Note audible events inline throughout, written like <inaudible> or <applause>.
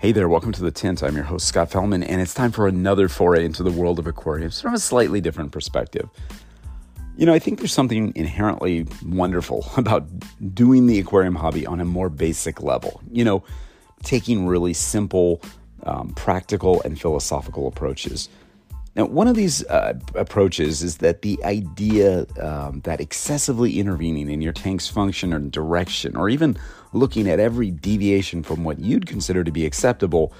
Hey there, welcome to The Tint. I'm your host, Scott Fellman, and it's time for another foray into the world of aquariums from a slightly different perspective. You know, I think there's something inherently wonderful <laughs> about doing the aquarium hobby on a more basic level. You know, taking really simple, um, practical, and philosophical approaches. Now, one of these uh, approaches is that the idea um, that excessively intervening in your tank's function or direction, or even looking at every deviation from what you'd consider to be acceptable,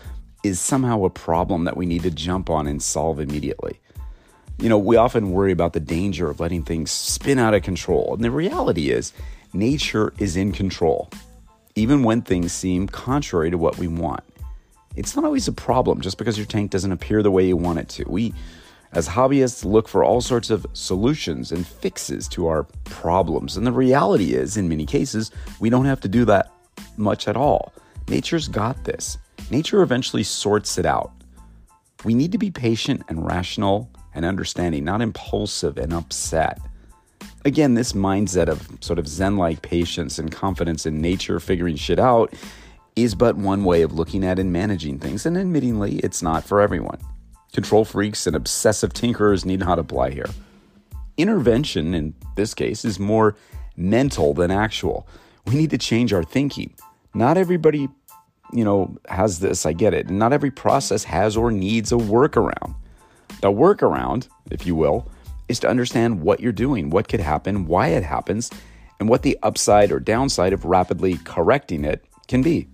is somehow a problem that we need to jump on and solve immediately. You know, we often worry about the danger of letting things spin out of control. And the reality is, nature is in control, even when things seem contrary to what we want. It's not always a problem just because your tank doesn't appear the way you want it to. We, as hobbyists, look for all sorts of solutions and fixes to our problems. And the reality is, in many cases, we don't have to do that much at all. Nature's got this. Nature eventually sorts it out. We need to be patient and rational and understanding, not impulsive and upset. Again, this mindset of sort of Zen like patience and confidence in nature figuring shit out is but one way of looking at and managing things, and admittingly, it's not for everyone. Control freaks and obsessive tinkerers need not apply here. Intervention, in this case, is more mental than actual. We need to change our thinking. Not everybody, you know, has this, I get it. Not every process has or needs a workaround. The workaround, if you will, is to understand what you're doing, what could happen, why it happens, and what the upside or downside of rapidly correcting it can be.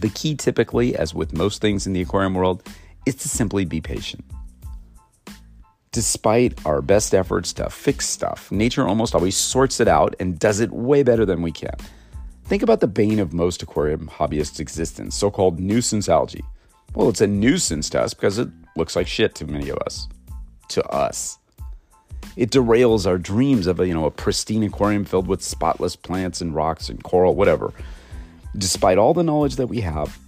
The key, typically, as with most things in the aquarium world, is to simply be patient. Despite our best efforts to fix stuff, nature almost always sorts it out and does it way better than we can. Think about the bane of most aquarium hobbyists' existence, so called nuisance algae. Well, it's a nuisance to us because it looks like shit to many of us. To us. It derails our dreams of a, you know, a pristine aquarium filled with spotless plants and rocks and coral, whatever. Despite all the knowledge that we have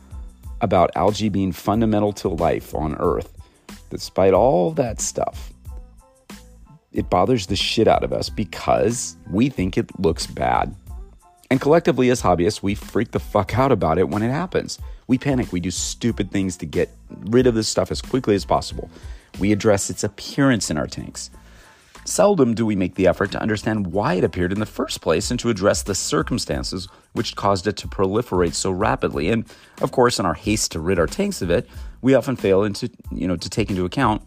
about algae being fundamental to life on Earth, despite all that stuff, it bothers the shit out of us because we think it looks bad. And collectively, as hobbyists, we freak the fuck out about it when it happens. We panic. We do stupid things to get rid of this stuff as quickly as possible. We address its appearance in our tanks. Seldom do we make the effort to understand why it appeared in the first place and to address the circumstances which caused it to proliferate so rapidly. And of course, in our haste to rid our tanks of it, we often fail into, you know, to take into account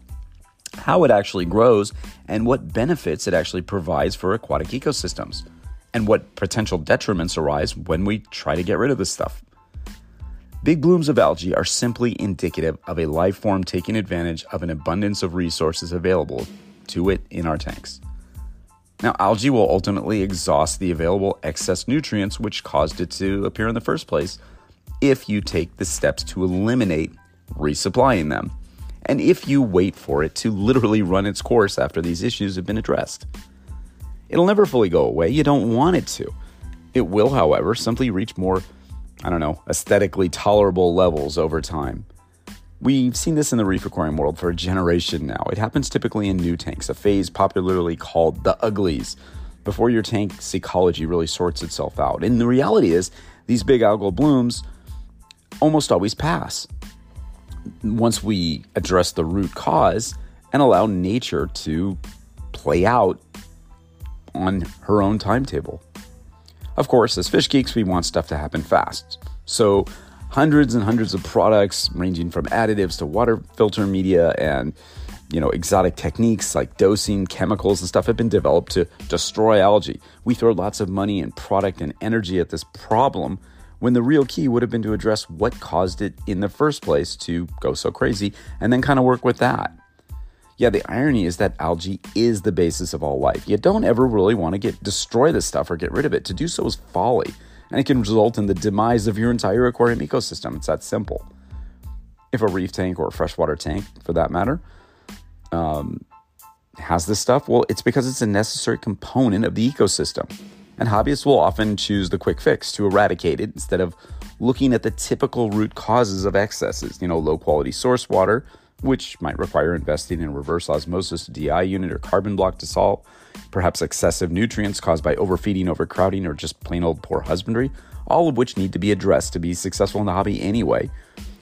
how it actually grows and what benefits it actually provides for aquatic ecosystems and what potential detriments arise when we try to get rid of this stuff. Big blooms of algae are simply indicative of a life form taking advantage of an abundance of resources available to it in our tanks. Now, algae will ultimately exhaust the available excess nutrients which caused it to appear in the first place if you take the steps to eliminate resupplying them, and if you wait for it to literally run its course after these issues have been addressed. It'll never fully go away, you don't want it to. It will, however, simply reach more I don't know, aesthetically tolerable levels over time. We've seen this in the reef aquarium world for a generation now. It happens typically in new tanks, a phase popularly called the uglies, before your tank's ecology really sorts itself out. And the reality is, these big algal blooms almost always pass once we address the root cause and allow nature to play out on her own timetable. Of course, as fish geeks, we want stuff to happen fast. So, hundreds and hundreds of products ranging from additives to water filter media and you know exotic techniques like dosing chemicals and stuff have been developed to destroy algae we throw lots of money and product and energy at this problem when the real key would have been to address what caused it in the first place to go so crazy and then kind of work with that yeah, the irony is that algae is the basis of all life. You don't ever really want to get destroy this stuff or get rid of it. To do so is folly, and it can result in the demise of your entire aquarium ecosystem. It's that simple. If a reef tank or a freshwater tank, for that matter, um, has this stuff, well, it's because it's a necessary component of the ecosystem. And hobbyists will often choose the quick fix to eradicate it instead of looking at the typical root causes of excesses. You know, low quality source water which might require investing in a reverse osmosis DI unit or carbon block to solve, perhaps excessive nutrients caused by overfeeding, overcrowding, or just plain old poor husbandry, all of which need to be addressed to be successful in the hobby anyway,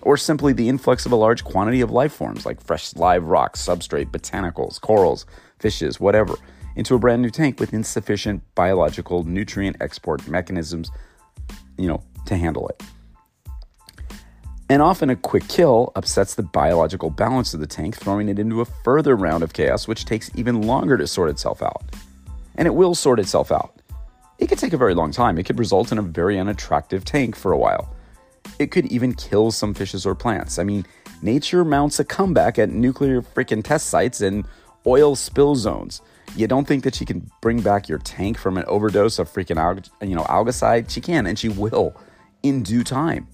or simply the influx of a large quantity of life forms like fresh live rocks, substrate, botanicals, corals, fishes, whatever, into a brand new tank with insufficient biological nutrient export mechanisms, you know, to handle it. And often a quick kill upsets the biological balance of the tank, throwing it into a further round of chaos, which takes even longer to sort itself out. And it will sort itself out. It could take a very long time. It could result in a very unattractive tank for a while. It could even kill some fishes or plants. I mean, nature mounts a comeback at nuclear freaking test sites and oil spill zones. You don't think that she can bring back your tank from an overdose of freaking you know algicide? She can, and she will, in due time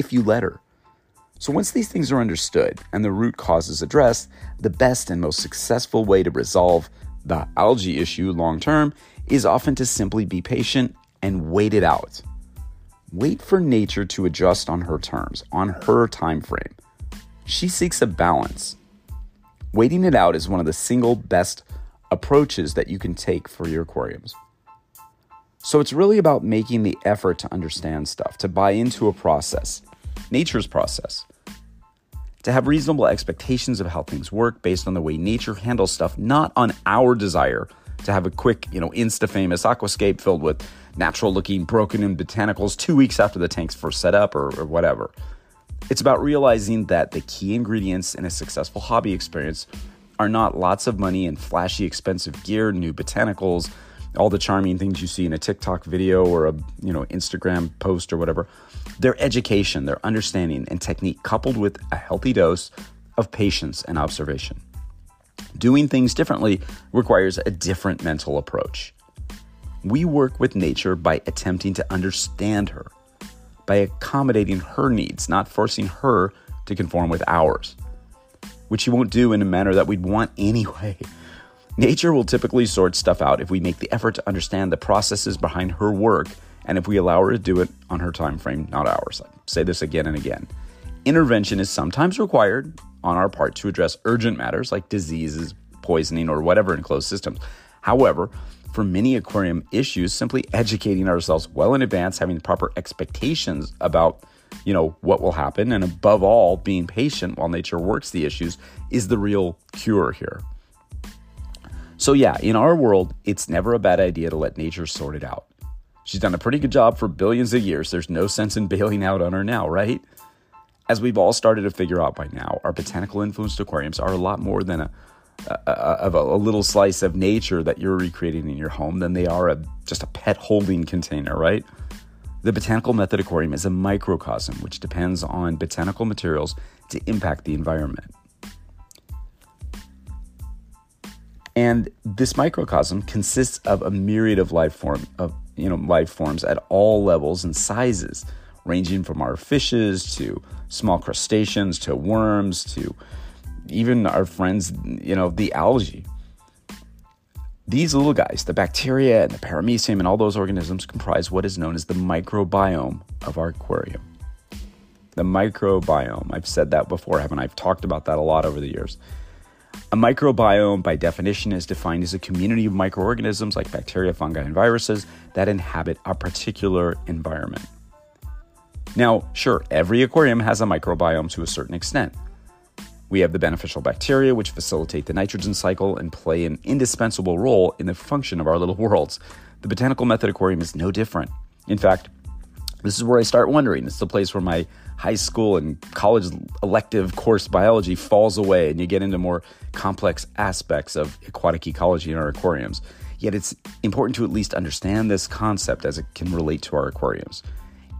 if you let her. So, once these things are understood and the root causes addressed, the best and most successful way to resolve the algae issue long term is often to simply be patient and wait it out. Wait for nature to adjust on her terms, on her time frame. She seeks a balance. Waiting it out is one of the single best approaches that you can take for your aquariums. So it's really about making the effort to understand stuff, to buy into a process, nature's process, to have reasonable expectations of how things work based on the way nature handles stuff, not on our desire to have a quick, you know, insta famous aquascape filled with natural looking broken in botanicals two weeks after the tank's first set up or, or whatever. It's about realizing that the key ingredients in a successful hobby experience are not lots of money and flashy expensive gear, new botanicals, all the charming things you see in a TikTok video or a you know Instagram post or whatever. Their education, their understanding and technique coupled with a healthy dose of patience and observation. Doing things differently requires a different mental approach. We work with nature by attempting to understand her, by accommodating her needs, not forcing her to conform with ours, which she won't do in a manner that we'd want anyway. <laughs> Nature will typically sort stuff out if we make the effort to understand the processes behind her work and if we allow her to do it on her time frame, not ours. I say this again and again. Intervention is sometimes required on our part to address urgent matters like diseases, poisoning, or whatever in closed systems. However, for many aquarium issues, simply educating ourselves well in advance, having proper expectations about you know what will happen and above all being patient while nature works the issues is the real cure here so, yeah, in our world, it's never a bad idea to let nature sort it out. She's done a pretty good job for billions of years. There's no sense in bailing out on her now, right? As we've all started to figure out by now, our botanical influenced aquariums are a lot more than a, a, a, of a, little slice of nature that you're recreating in your home than they are a, just a pet holding container, right? The botanical method aquarium is a microcosm which depends on botanical materials to impact the environment. And this microcosm consists of a myriad of life form of you know life forms at all levels and sizes, ranging from our fishes to small crustaceans to worms to even our friends, you know, the algae. These little guys, the bacteria and the paramecium and all those organisms comprise what is known as the microbiome of our aquarium. The microbiome. I've said that before, haven't I? I've talked about that a lot over the years. A microbiome, by definition, is defined as a community of microorganisms like bacteria, fungi, and viruses that inhabit a particular environment. Now, sure, every aquarium has a microbiome to a certain extent. We have the beneficial bacteria, which facilitate the nitrogen cycle and play an indispensable role in the function of our little worlds. The botanical method aquarium is no different. In fact, this is where I start wondering. It's the place where my high school and college elective course biology falls away and you get into more complex aspects of aquatic ecology in our aquariums. Yet it's important to at least understand this concept as it can relate to our aquariums.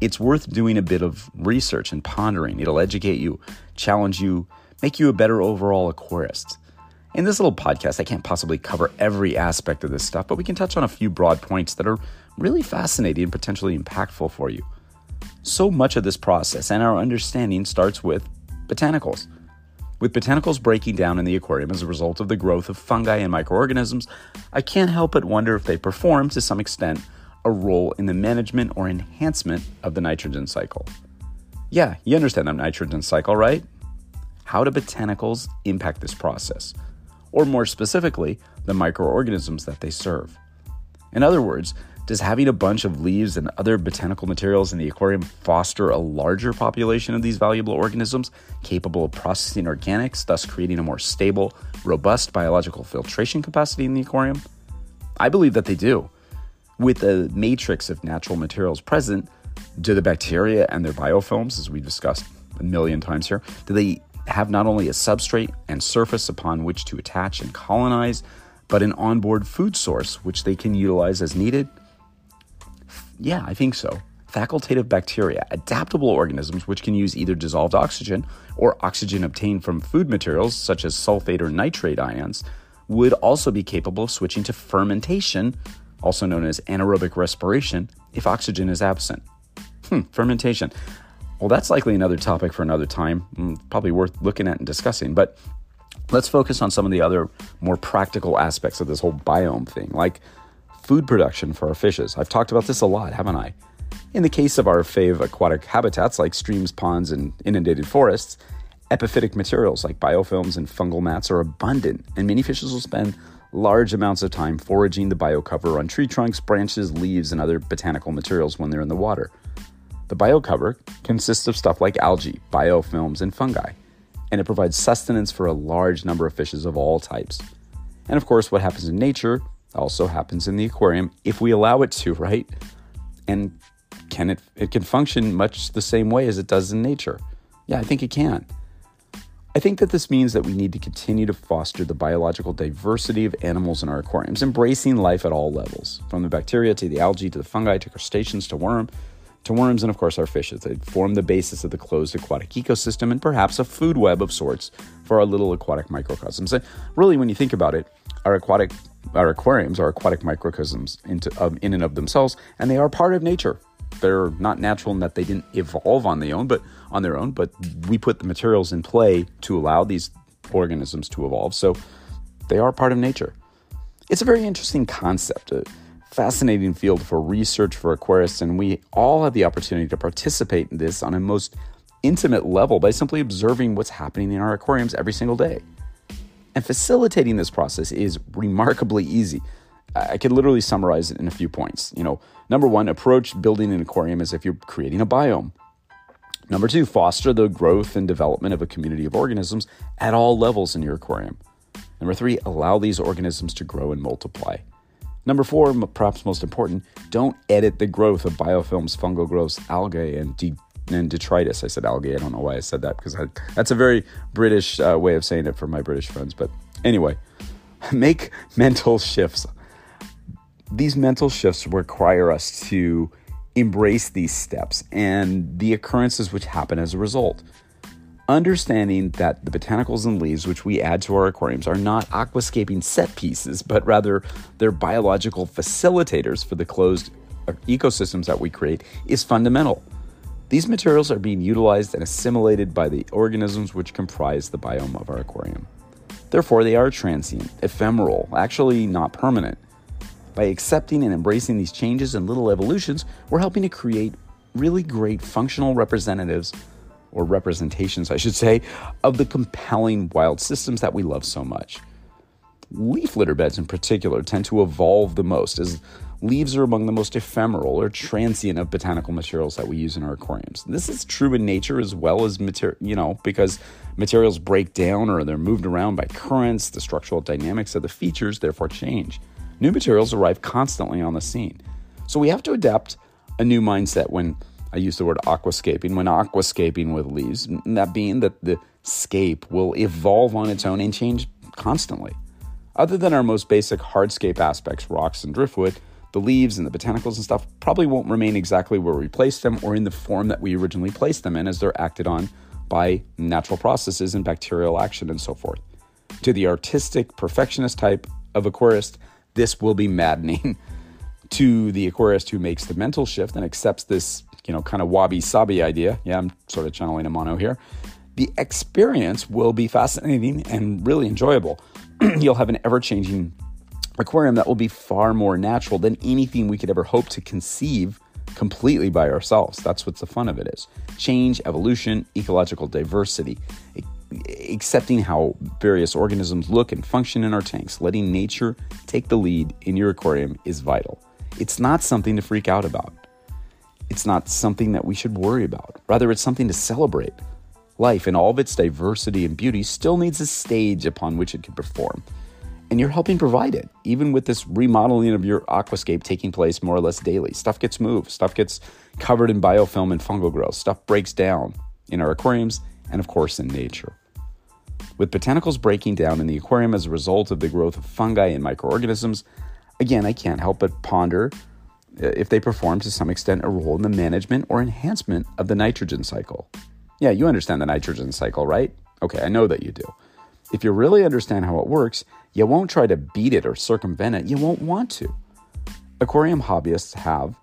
It's worth doing a bit of research and pondering. It'll educate you, challenge you, make you a better overall aquarist. In this little podcast, I can't possibly cover every aspect of this stuff, but we can touch on a few broad points that are really fascinating and potentially impactful for you. So much of this process and our understanding starts with botanicals. With botanicals breaking down in the aquarium as a result of the growth of fungi and microorganisms, I can't help but wonder if they perform, to some extent, a role in the management or enhancement of the nitrogen cycle. Yeah, you understand the nitrogen cycle, right? How do botanicals impact this process? Or more specifically, the microorganisms that they serve. In other words, does having a bunch of leaves and other botanical materials in the aquarium foster a larger population of these valuable organisms capable of processing organics, thus creating a more stable, robust biological filtration capacity in the aquarium? I believe that they do. With a matrix of natural materials present, do the bacteria and their biofilms, as we discussed a million times here, do they have not only a substrate and surface upon which to attach and colonize, but an onboard food source which they can utilize as needed? Yeah, I think so. Facultative bacteria, adaptable organisms which can use either dissolved oxygen or oxygen obtained from food materials such as sulfate or nitrate ions, would also be capable of switching to fermentation, also known as anaerobic respiration, if oxygen is absent. Hmm, fermentation. Well, that's likely another topic for another time, mm, probably worth looking at and discussing. But let's focus on some of the other more practical aspects of this whole biome thing, like food production for our fishes. I've talked about this a lot, haven't I? In the case of our fave aquatic habitats like streams, ponds, and inundated forests, epiphytic materials like biofilms and fungal mats are abundant, and many fishes will spend large amounts of time foraging the biocover on tree trunks, branches, leaves, and other botanical materials when they're in the water. The biocover consists of stuff like algae, biofilms, and fungi, and it provides sustenance for a large number of fishes of all types. And of course, what happens in nature also happens in the aquarium if we allow it to, right? And can it it can function much the same way as it does in nature? Yeah, I think it can. I think that this means that we need to continue to foster the biological diversity of animals in our aquariums, embracing life at all levels, from the bacteria to the algae to the fungi to crustaceans to worm to worms and, of course, our fishes. They form the basis of the closed aquatic ecosystem and perhaps a food web of sorts for our little aquatic microcosms. And really, when you think about it, our aquatic our aquariums are aquatic microcosms into, um, in and of themselves, and they are part of nature. They're not natural in that they didn't evolve on their own, but on their own. But we put the materials in play to allow these organisms to evolve. So they are part of nature. It's a very interesting concept. a fascinating field for research for aquarists, and we all have the opportunity to participate in this on a most intimate level by simply observing what's happening in our aquariums every single day. And facilitating this process is remarkably easy. I could literally summarize it in a few points. You know, number one, approach building an aquarium as if you're creating a biome. Number two, foster the growth and development of a community of organisms at all levels in your aquarium. Number three, allow these organisms to grow and multiply. Number four, perhaps most important, don't edit the growth of biofilms, fungal growths, algae, and, de- and detritus. I said algae. I don't know why I said that because I, that's a very British uh, way of saying it for my British friends. But anyway, <laughs> make mental shifts. These mental shifts require us to embrace these steps and the occurrences which happen as a result understanding that the botanicals and leaves which we add to our aquariums are not aquascaping set pieces, but rather they're biological facilitators for the closed uh, ecosystems that we create is fundamental. These materials are being utilized and assimilated by the organisms which comprise the biome of our aquarium. Therefore, they are transient, ephemeral, actually not permanent. By accepting and embracing these changes and little evolutions, we're helping to create really great functional representatives or representations, I should say, of the compelling wild systems that we love so much. Leaf litter beds, in particular, tend to evolve the most, as leaves are among the most ephemeral or transient of botanical materials that we use in our aquariums. This is true in nature as well as material, you know, because materials break down or they're moved around by currents, the structural dynamics of the features therefore change. New materials arrive constantly on the scene. So we have to adapt a new mindset when I use the word aquascaping when aquascaping with leaves, that being that the scape will evolve on its own and change constantly. Other than our most basic hardscape aspects, rocks and driftwood, the leaves and the botanicals and stuff probably won't remain exactly where we placed them or in the form that we originally placed them in as they're acted on by natural processes and bacterial action and so forth. To the artistic perfectionist type of aquarist, this will be maddening. <laughs> to the aquarist who makes the mental shift and accepts this you know, kind of wabi sabi idea. Yeah, I'm sort of channeling Amano here. The experience will be fascinating and really enjoyable. <clears throat> You'll have an ever changing aquarium that will be far more natural than anything we could ever hope to conceive completely by ourselves. That's what the fun of it is. Change, evolution, ecological diversity. Accepting how various organisms look and function in our tanks, letting nature take the lead in your aquarium is vital. It's not something to freak out about. It's not something that we should worry about. Rather, it's something to celebrate. Life, in all of its diversity and beauty, still needs a stage upon which it can perform. And you're helping provide it, even with this remodeling of your aquascape taking place more or less daily. Stuff gets moved, stuff gets covered in biofilm and fungal growth, stuff breaks down in our aquariums, and of course in nature. With botanicals breaking down in the aquarium as a result of the growth of fungi and microorganisms, again, I can't help but ponder uh, if they perform to some extent a role in the management or enhancement of the nitrogen cycle. Yeah, you understand the nitrogen cycle, right? Okay, I know that you do. If you really understand how it works, you won't try to beat it or circumvent it. You won't want to. Aquarium hobbyists have,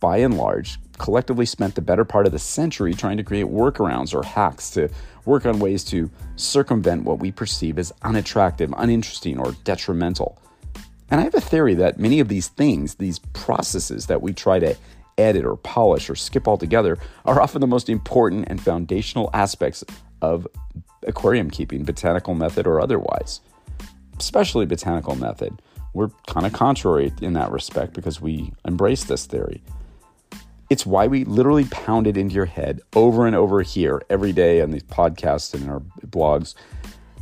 by and large, collectively spent the better part of the century trying to create workarounds or hacks to work on ways to circumvent what we perceive as unattractive, uninteresting, or detrimental. And I have a theory that many of these things, these processes that we try to edit or polish or skip altogether, are often the most important and foundational aspects of aquarium keeping, botanical method or otherwise, especially botanical method. We're kind of contrary in that respect because we embrace this theory. It's why we literally pound it into your head over and over here every day on these podcasts and in our blogs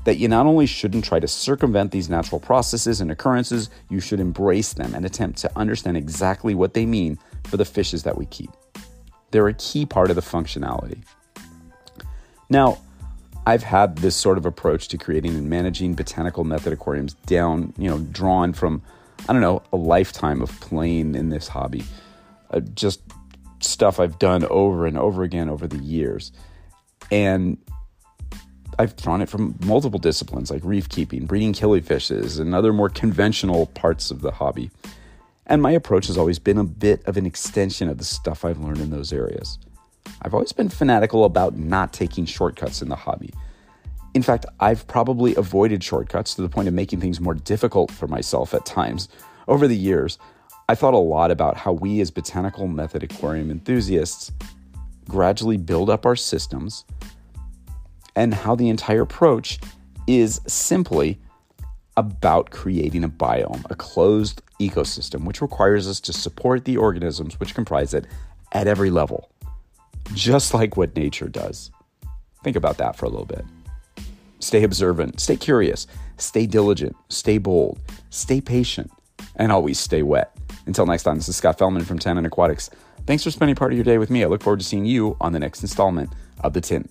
that you not only shouldn't try to circumvent these natural processes and occurrences, you should embrace them and attempt to understand exactly what they mean for the fishes that we keep. They're a key part of the functionality. Now, I've had this sort of approach to creating and managing botanical method aquariums down, you know, drawn from, I don't know, a lifetime of playing in this hobby. Uh, just stuff I've done over and over again over the years. And I've drawn it from multiple disciplines like reef keeping, breeding killifishes, and other more conventional parts of the hobby. And my approach has always been a bit of an extension of the stuff I've learned in those areas. I've always been fanatical about not taking shortcuts in the hobby. In fact, I've probably avoided shortcuts to the point of making things more difficult for myself at times. Over the years, I thought a lot about how we, as botanical method aquarium enthusiasts, gradually build up our systems and how the entire approach is simply about creating a biome, a closed ecosystem, which requires us to support the organisms which comprise it at every level just like what nature does. Think about that for a little bit. Stay observant, stay curious, stay diligent, stay bold, stay patient, and always stay wet. Until next time, this is Scott Fellman from Tannin Aquatics. Thanks for spending part of your day with me. I look forward to seeing you on the next installment of The Tint.